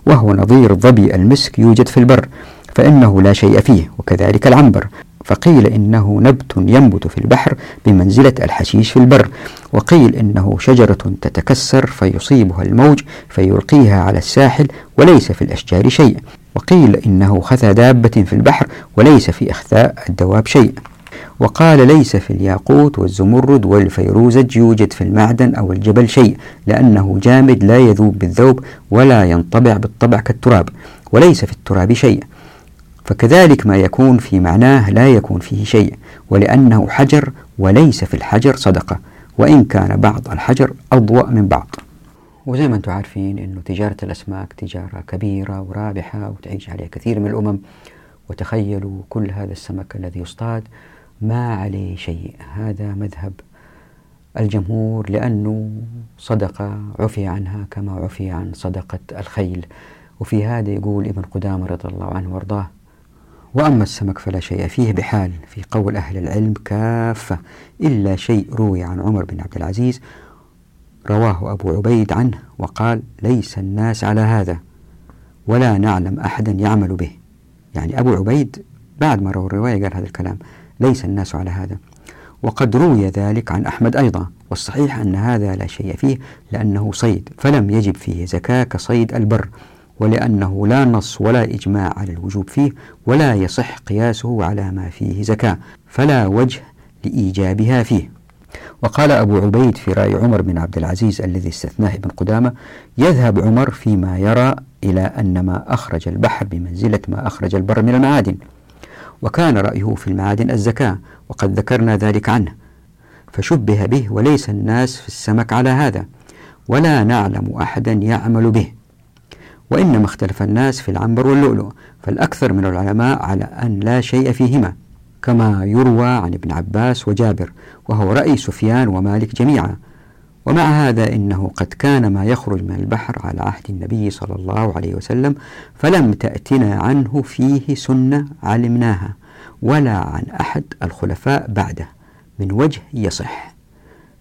وهو نظير ظبي المسك يوجد في البر فإنه لا شيء فيه وكذلك العنبر. فقيل إنه نبت ينبت في البحر بمنزلة الحشيش في البر وقيل إنه شجرة تتكسر فيصيبها الموج فيلقيها على الساحل وليس في الأشجار شيء وقيل إنه خثى دابة في البحر وليس في إخثاء الدواب شيء. وقال ليس في الياقوت والزمرد والفيروزج يوجد في المعدن أو الجبل شيء لأنه جامد لا يذوب بالذوب ولا ينطبع بالطبع كالتراب وليس في التراب شيء. فكذلك ما يكون في معناه لا يكون فيه شيء ولأنه حجر وليس في الحجر صدقة وإن كان بعض الحجر أضوأ من بعض. وزي ما أنتم عارفين أنه تجارة الأسماك تجارة كبيرة ورابحة وتعيش عليها كثير من الأمم وتخيلوا كل هذا السمك الذي يصطاد ما عليه شيء. هذا مذهب الجمهور لأنه صدقة عفي عنها كما عفي عن صدقة الخيل. وفي هذا يقول ابن قدامة رضي الله عنه وارضاه وأما السمك فلا شيء فيه بحال في قول أهل العلم كافة إلا شيء روي عن عمر بن عبد العزيز. رواه أبو عبيد عنه وقال ليس الناس على هذا ولا نعلم أحدا يعمل به. يعني أبو عبيد بعد ما روى الرواية قال هذا الكلام. ليس الناس على هذا. وقد روي ذلك عن أحمد أيضا والصحيح أن هذا لا شيء فيه لأنه صيد فلم يجب فيه زكاة كصيد البر ولأنه لا نص ولا إجماع على الوجوب فيه ولا يصح قياسه على ما فيه زكاة فلا وجه لإيجابها فيه. وقال أبو عبيد في رأي عمر بن عبد العزيز الذي استثناه ابن قدامة يذهب عمر فيما يرى إلى أن ما أخرج البحر بمنزلة ما أخرج البر من المعادن. وكان رأيه في المعادن الزكاة وقد ذكرنا ذلك عنه. فشبه به وليس الناس في السمك على هذا ولا نعلم أحدا يعمل به. وإنما اختلف الناس في العنبر واللؤلؤ فالأكثر من العلماء على أن لا شيء فيهما كما يروى عن ابن عباس وجابر وهو رأي سفيان ومالك جميعا. ومع هذا إنه قد كان ما يخرج من البحر على عهد النبي صلى الله عليه وسلم فلم تأتنا عنه فيه سنة علمناها ولا عن أحد الخلفاء بعده من وجه يصح.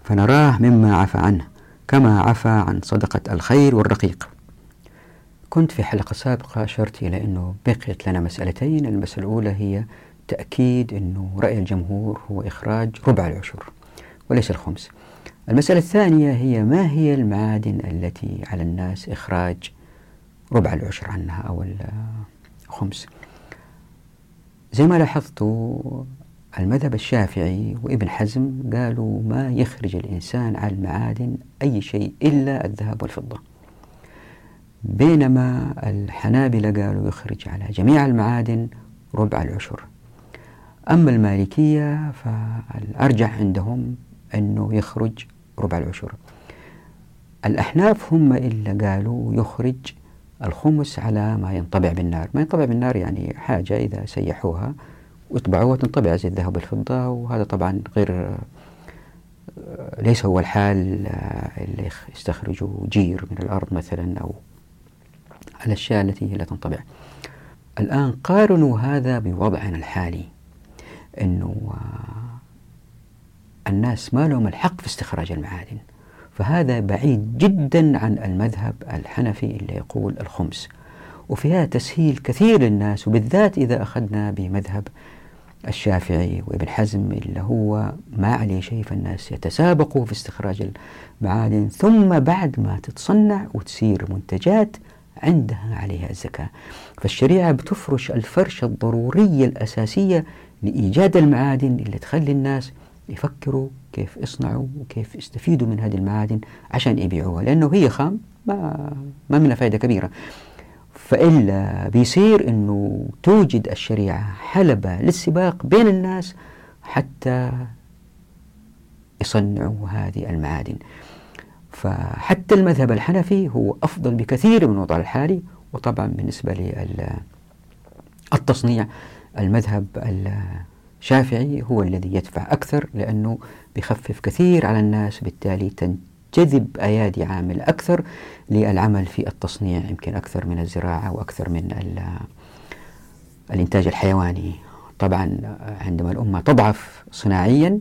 فنراه مما عفى عنه كما عفى عن صدقة الخير والرقيق. كنت في حلقة سابقة أشرت إلى أنه بقيت لنا مسألتين المسألة الأولى هي تأكيد أنه رأي الجمهور هو إخراج ربع العشر وليس الخمس. المسألة الثانية هي ما هي المعادن التي على الناس إخراج ربع العشر عنها أو الخمس؟ زي ما لاحظتوا المذهب الشافعي وابن حزم قالوا ما يخرج الإنسان على المعادن أي شيء إلا الذهب والفضة. بينما الحنابلة قالوا يخرج على جميع المعادن ربع العشر. أما المالكية فالأرجح عندهم أنه يخرج ربع العشر. الأحناف هم إلا قالوا يخرج الخمس على ما ينطبع بالنار. ما ينطبع بالنار يعني حاجة إذا سيحوها ويطبعوها تنطبع زي الذهب والفضة وهذا طبعا غير ليس هو الحال اللي يستخرجوا جير من الأرض مثلا أو الأشياء التي لا تنطبع. الآن قارنوا هذا بوضعنا الحالي أنه الناس ما لهم الحق في استخراج المعادن. فهذا بعيد جدا عن المذهب الحنفي اللي يقول الخمس. وفيها تسهيل كثير للناس وبالذات إذا أخذنا بمذهب الشافعي وابن حزم اللي هو ما عليه شيء فالناس يتسابقوا في استخراج المعادن. ثم بعد ما تتصنع وتصير منتجات عندها عليها الزكاة. فالشريعة بتفرش الفرشة الضرورية الأساسية لإيجاد المعادن اللي تخلي الناس يفكروا كيف يصنعوا وكيف يستفيدوا من هذه المعادن عشان يبيعوها لأنه هي خام ما, ما منها فائدة كبيرة. فإلا بيصير أنه توجد الشريعة حلبة للسباق بين الناس حتى يصنعوا هذه المعادن. فحتى المذهب الحنفي هو أفضل بكثير من الوضع الحالي وطبعا بالنسبة للتصنيع المذهب الشافعي هو الذي يدفع أكثر لأنه بيخفف كثير على الناس بالتالي تنجذب أيادي عامل أكثر للعمل في التصنيع يمكن أكثر من الزراعة وأكثر من الإنتاج الحيواني. طبعا عندما الأمة تضعف صناعيا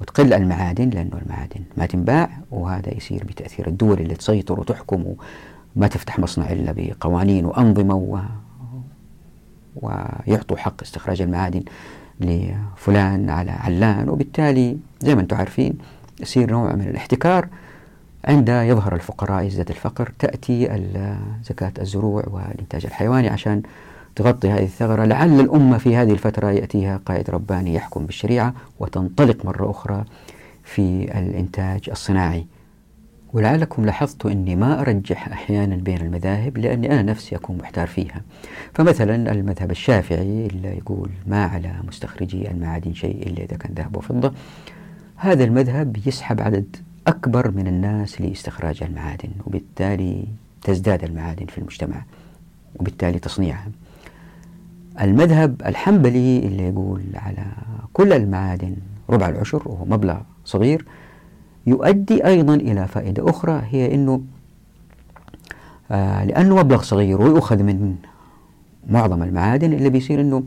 وتقل المعادن لأنه المعادن ما تنباع وهذا يصير بتأثير الدول اللي تسيطر وتحكم وما تفتح مصنع إلا بقوانين وأنظمة و... ويعطوا حق استخراج المعادن. لفلان على علان وبالتالي زي ما أنتم عارفين يصير نوع من الاحتكار عند يظهر الفقراء يزداد الفقر تأتي زكاة الزروع والإنتاج الحيواني عشان تغطي هذه الثغرة. لعل الأمة في هذه الفترة يأتيها قائد رباني يحكم بالشريعة وتنطلق مرة أخرى في الإنتاج الصناعي. ولعلكم لاحظتوا أني ما أرجح أحيانا بين المذاهب لأني أنا نفسي أكون محتار فيها. فمثلا المذهب الشافعي اللي يقول ما على مستخرجي المعادن شيء إلا إذا كان ذهب وفضة. هذا المذهب يسحب عدد أكبر من الناس لاستخراج المعادن وبالتالي تزداد المعادن في المجتمع وبالتالي تصنيعها. المذهب الحنبلي اللي يقول على كل المعادن ربع العشر وهو مبلغ صغير يؤدي أيضا إلى فائدة أخرى هي أنه آه لأنه مبلغ صغير ويؤخذ من معظم المعادن اللي بيصير أنه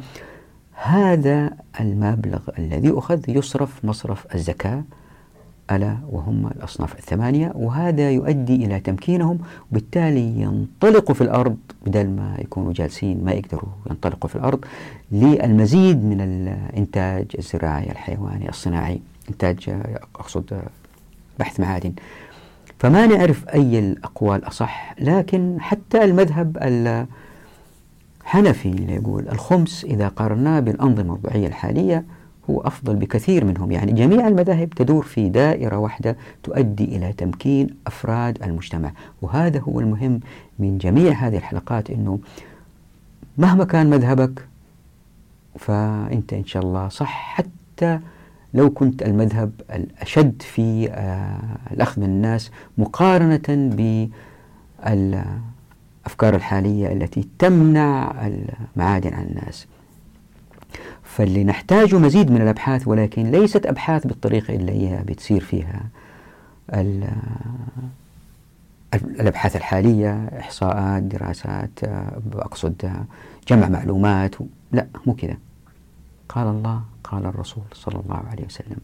هذا المبلغ الذي أخذ يصرف مصرف الزكاة ألا وهم الأصناف الثمانية وهذا يؤدي إلى تمكينهم وبالتالي ينطلقوا في الأرض بدل ما يكونوا جالسين ما يقدروا ينطلقوا في الأرض للمزيد من الإنتاج الزراعي الحيواني الصناعي. إنتاج أقصد بحث معادن. فما نعرف أي الأقوال أصح لكن حتى المذهب الحنفي اللي يقول الخمس إذا قارناه بالأنظمة الوضعية الحالية هو أفضل بكثير منهم. يعني جميع المذاهب تدور في دائرة واحدة تؤدي إلى تمكين أفراد المجتمع. وهذا هو المهم من جميع هذه الحلقات أنه مهما كان مذهبك فأنت إن شاء الله صح. حتى لو كنت المذهب الأشد في آه، الأخذ من الناس مقارنة بالأفكار الحالية التي تمنع المعادن عن الناس. فاللي نحتاجه مزيد من الأبحاث ولكن ليست أبحاث بالطريقة اللي هي بتصير فيها الأبحاث الحالية إحصاءات دراسات أقصد جمع معلومات لا مو كذا. قال الله قال الرسول صلى الله عليه وسلم.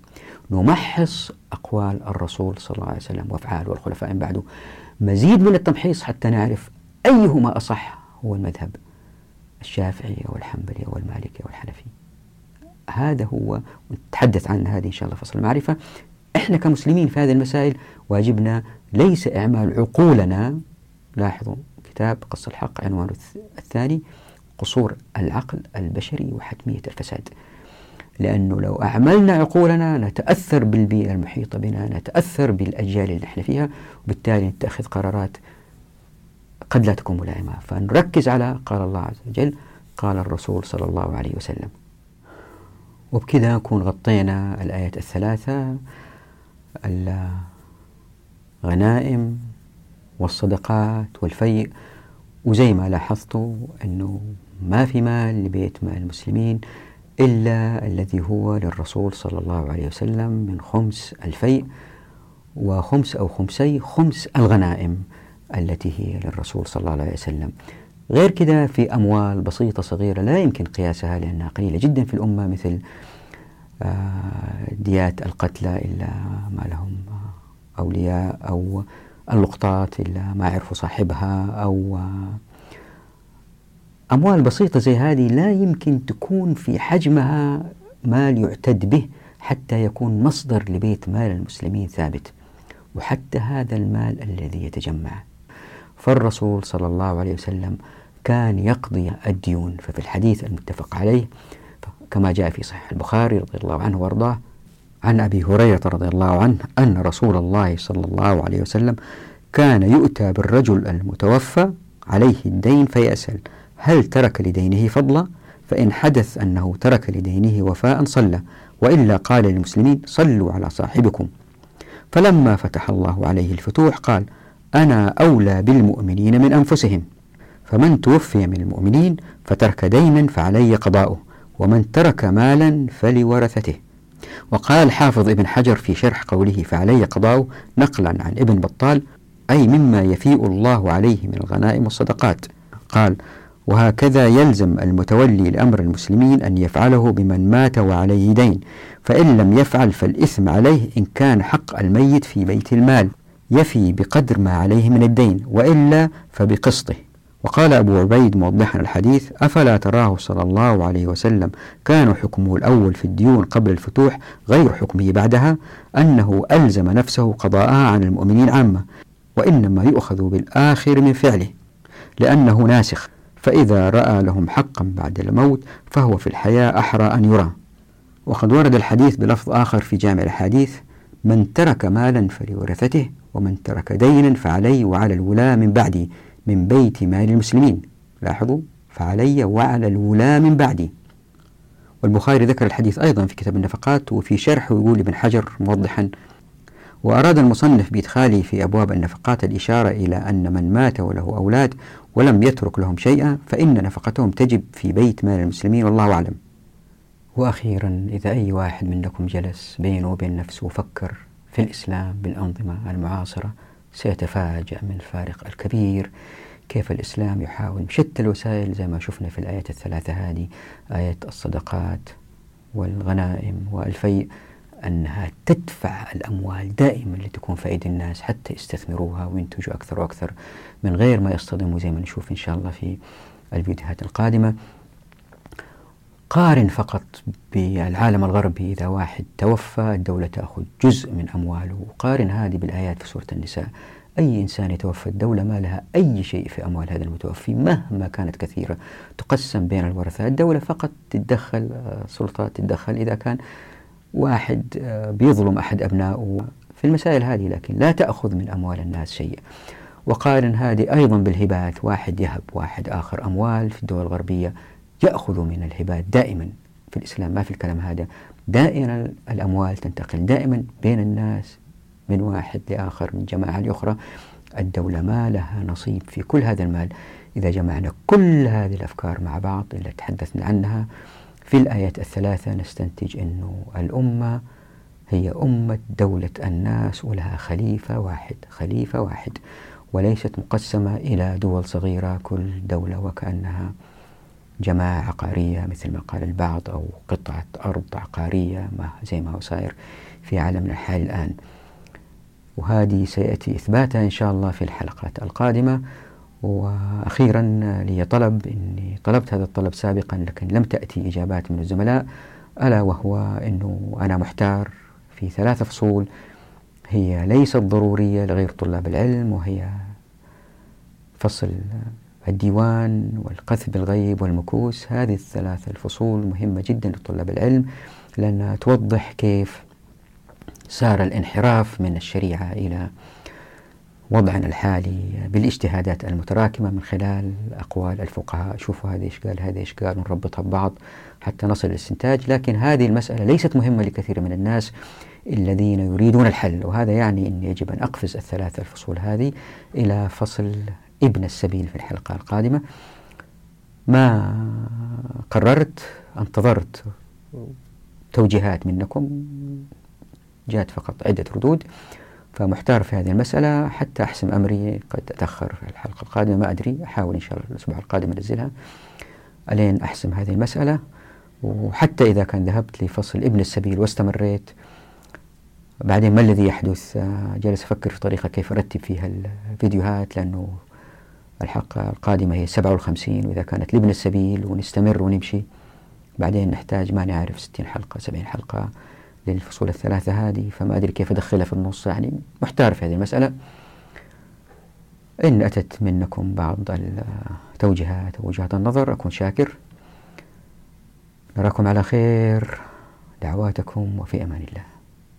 نمحص أقوال الرسول صلى الله عليه وسلم وأفعاله والخلفاء من بعده. مزيد من التمحيص حتى نعرف أيهما أصح هو المذهب الشافعي والحنبلي والمالكي والحنفي. هذا هو نتحدث عن هذه إن شاء الله فصل المعرفة. إحنا كمسلمين في هذه المسائل واجبنا ليس إعمال عقولنا. لاحظوا كتاب قص الحق عنوانه الثاني قصور العقل البشري وحتمية الفساد. لأنه لو أعملنا عقولنا نتأثر بالبيئة المحيطة بنا نتأثر بالأجيال اللي نحن فيها وبالتالي نتخذ قرارات قد لا تكون ملائمة. فنركز على قال الله عز وجل قال الرسول صلى الله عليه وسلم. وبكذا نكون غطينا الآيات الثلاثة الغنائم والصدقات والفيء. وزي ما لاحظتوا أنه ما في مال لبيت مال المسلمين. إلا الذي هو للرسول صلى الله عليه وسلم من خمس الفيء وخمس أو خمسي خمس الغنائم التي هي للرسول صلى الله عليه وسلم. غير كذا في أموال بسيطة صغيرة لا يمكن قياسها لأنها قليلة جدا في الأمة مثل آه، ديات القتلى إلا ما لهم أولياء أو اللقطات إلا ما عرفوا صاحبها أو آه، أموال بسيطة زي هذه لا يمكن تكون في حجمها مال يعتد به حتى يكون مصدر لبيت مال المسلمين ثابت وحتى هذا المال الذي يتجمع. فالرسول صلى الله عليه وسلم كان يقضي الديون ففي الحديث المتفق عليه كما جاء في صحيح البخاري رضي الله عنه وأرضاه عن أبي هريرة رضي الله عنه أن رسول الله صلى الله عليه وسلم كان يؤتى بالرجل المتوفى عليه الدين فيسأل هل ترك لدينه فضلا؟ فإن حدث أنه ترك لدينه وفاء صلى وإلا قال للمسلمين صلوا على صاحبكم. فلما فتح الله عليه الفتوح قال أنا أولى بالمؤمنين من أنفسهم. فمن توفي من المؤمنين فترك دينا فعلي قضاؤه ومن ترك مالا فلورثته. وقال حافظ ابن حجر في شرح قوله فعلي قضاؤه نقلا عن ابن بطال أي مما يفيء الله عليه من الغنائم والصدقات. قال وهكذا يلزم المتولي لأمر المسلمين أن يفعله بمن مات وعليه دين فإن لم يفعل فالإثم عليه إن كان حق الميت في بيت المال يفي بقدر ما عليه من الدين وإلا فبقسطه. وقال أبو عبيد موضحا الحديث أفلا تراه صلى الله عليه وسلم كان حكمه الأول في الديون قبل الفتوح غير حكمه بعدها؟ أنه ألزم نفسه قضاءها عن المؤمنين عامة وإنما يؤخذ بالآخر من فعله لأنه ناسخ. فإذا رأى لهم حقا بعد الموت فهو في الحياة أحرى أن يرى. وقد ورد الحديث بلفظ آخر في جامع الحديث من ترك مالا فلورثته ومن ترك دينا فعلي وعلى الولاة من بعدي من بيت مال المسلمين. لاحظوا فعلي وعلى الولاة من بعدي. والبخاري ذكر الحديث أيضا في كتاب النفقات وفي شرحه يقول ابن حجر موضحا وأراد المصنف بإدخاله في أبواب النفقات الإشارة إلى أن من مات وله أولاد ولم يترك لهم شيئا فإن نفقتهم تجب في بيت مال المسلمين والله أعلم. وأخيرا إذا أي واحد منكم جلس بينه وبين نفسه وفكر في الإسلام بالأنظمة المعاصرة سيتفاجأ من الفارق الكبير. كيف الإسلام يحاول بشتى الوسائل زي ما شفنا في الآيات الثلاثة هذه آية الصدقات والغنائم والفيء. أنها تدفع الأموال دائما لتكون في أيدي الناس حتى يستثمروها وينتجوا أكثر وأكثر من غير ما يصطدموا زي ما نشوف إن شاء الله في الفيديوهات القادمة. قارن فقط بالعالم الغربي إذا واحد توفى الدولة تأخذ جزء من أمواله. وقارن هذه بالآيات في سورة النساء. أي إنسان يتوفى الدولة ما لها أي شيء في أموال هذا المتوفي مهما كانت كثيرة تقسم بين الورثة. الدولة فقط تتدخل آه، سلطة تتدخل إذا كان واحد آه، بيظلم أحد أبنائه في المسائل هذه لكن لا تأخذ من أموال الناس شيء وقارن هذه أيضا بالهبات واحد يهب واحد آخر أموال في الدول الغربية يأخذ من الهبات دائما في الإسلام. ما في الكلام هذا. دائما الأموال تنتقل دائما بين الناس من واحد لآخر من جماعة لأخرى. الدولة ما لها نصيب في كل هذا المال. إذا جمعنا كل هذه الأفكار مع بعض اللي تحدثنا عنها في الآيات الثلاثة نستنتج أنه الأمة هي أمة دولة الناس ولها خليفة واحد خليفة واحد وليست مقسمة إلى دول صغيرة كل دولة وكأنها جماعة عقارية مثل ما قال البعض أو قطعة أرض عقارية ما زي ما هو صاير في عالمنا الحالي الآن. وهذه سيأتي إثباتها إن شاء الله في الحلقات القادمة. وأخيرا لي طلب إني طلبت هذا الطلب سابقا لكن لم تأتي إجابات من الزملاء ألا وهو أنه أنا محتار في ثلاث فصول هي ليست ضرورية لغير طلاب العلم وهي فصل الديوان والقذف بالغيب والمكوس. هذه الثلاث الفصول مهمة جدا لطلاب العلم لأنها توضح كيف سار الانحراف من الشريعة إلى وضعنا الحالي بالاجتهادات المتراكمة من خلال أقوال الفقهاء. شوفوا هذا إيش قال هذا إيش قال ونربطها ببعض حتى نصل للاستنتاج. لكن هذه المسألة ليست مهمة لكثير من الناس الذين يريدون الحل وهذا يعني أن يجب أن أقفز الثلاثة الفصول هذه إلى فصل ابن السبيل في الحلقة القادمة. ما قررت انتظرت توجيهات منكم جاءت فقط عدة ردود. فمحتار في هذه المسألة حتى أحسم أمري قد أتأخر في الحلقة القادمة. ما أدري أحاول إن شاء الله الأسبوع القادم أنزلها ألين أحسم هذه المسألة. وحتى إذا كان ذهبت لفصل ابن السبيل واستمريت بعدين ما الذي يحدث؟ جالس أفكر في طريقة كيف أرتب فيها الفيديوهات لأنه الحلقة القادمة هي 57 وإذا كانت لابن السبيل ونستمر ونمشي بعدين نحتاج ما نعرف 60 حلقة 70 حلقة. للفصول الثلاثة هذه فما أدري كيف أدخلها في النص يعني محتار في هذه المسألة. إن أتت منكم بعض التوجيهات ووجهات النظر أكون شاكر. نراكم على خير. دعواتكم وفي أمان الله.